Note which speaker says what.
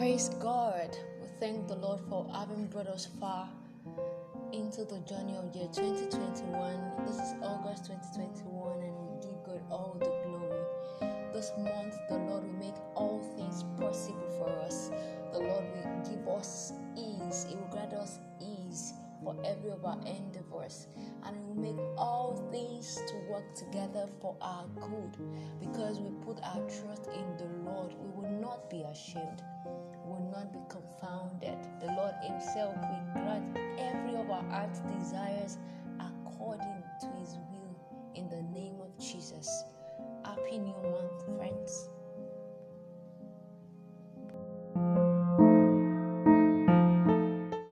Speaker 1: Praise God. We thank the Lord for having brought us far into the journey of year 2021. This is August 2021, and we give God all the glory. This month, the Lord will make all things possible for us. The Lord will give us ease, He will grant us ease for every of our endeavors, and will make all things to work together for our good because we put our trust in the Lord. We will not be ashamed not be confounded. The Lord Himself will grant every of our heart's desires according to His will in the name of Jesus. Happy New Month.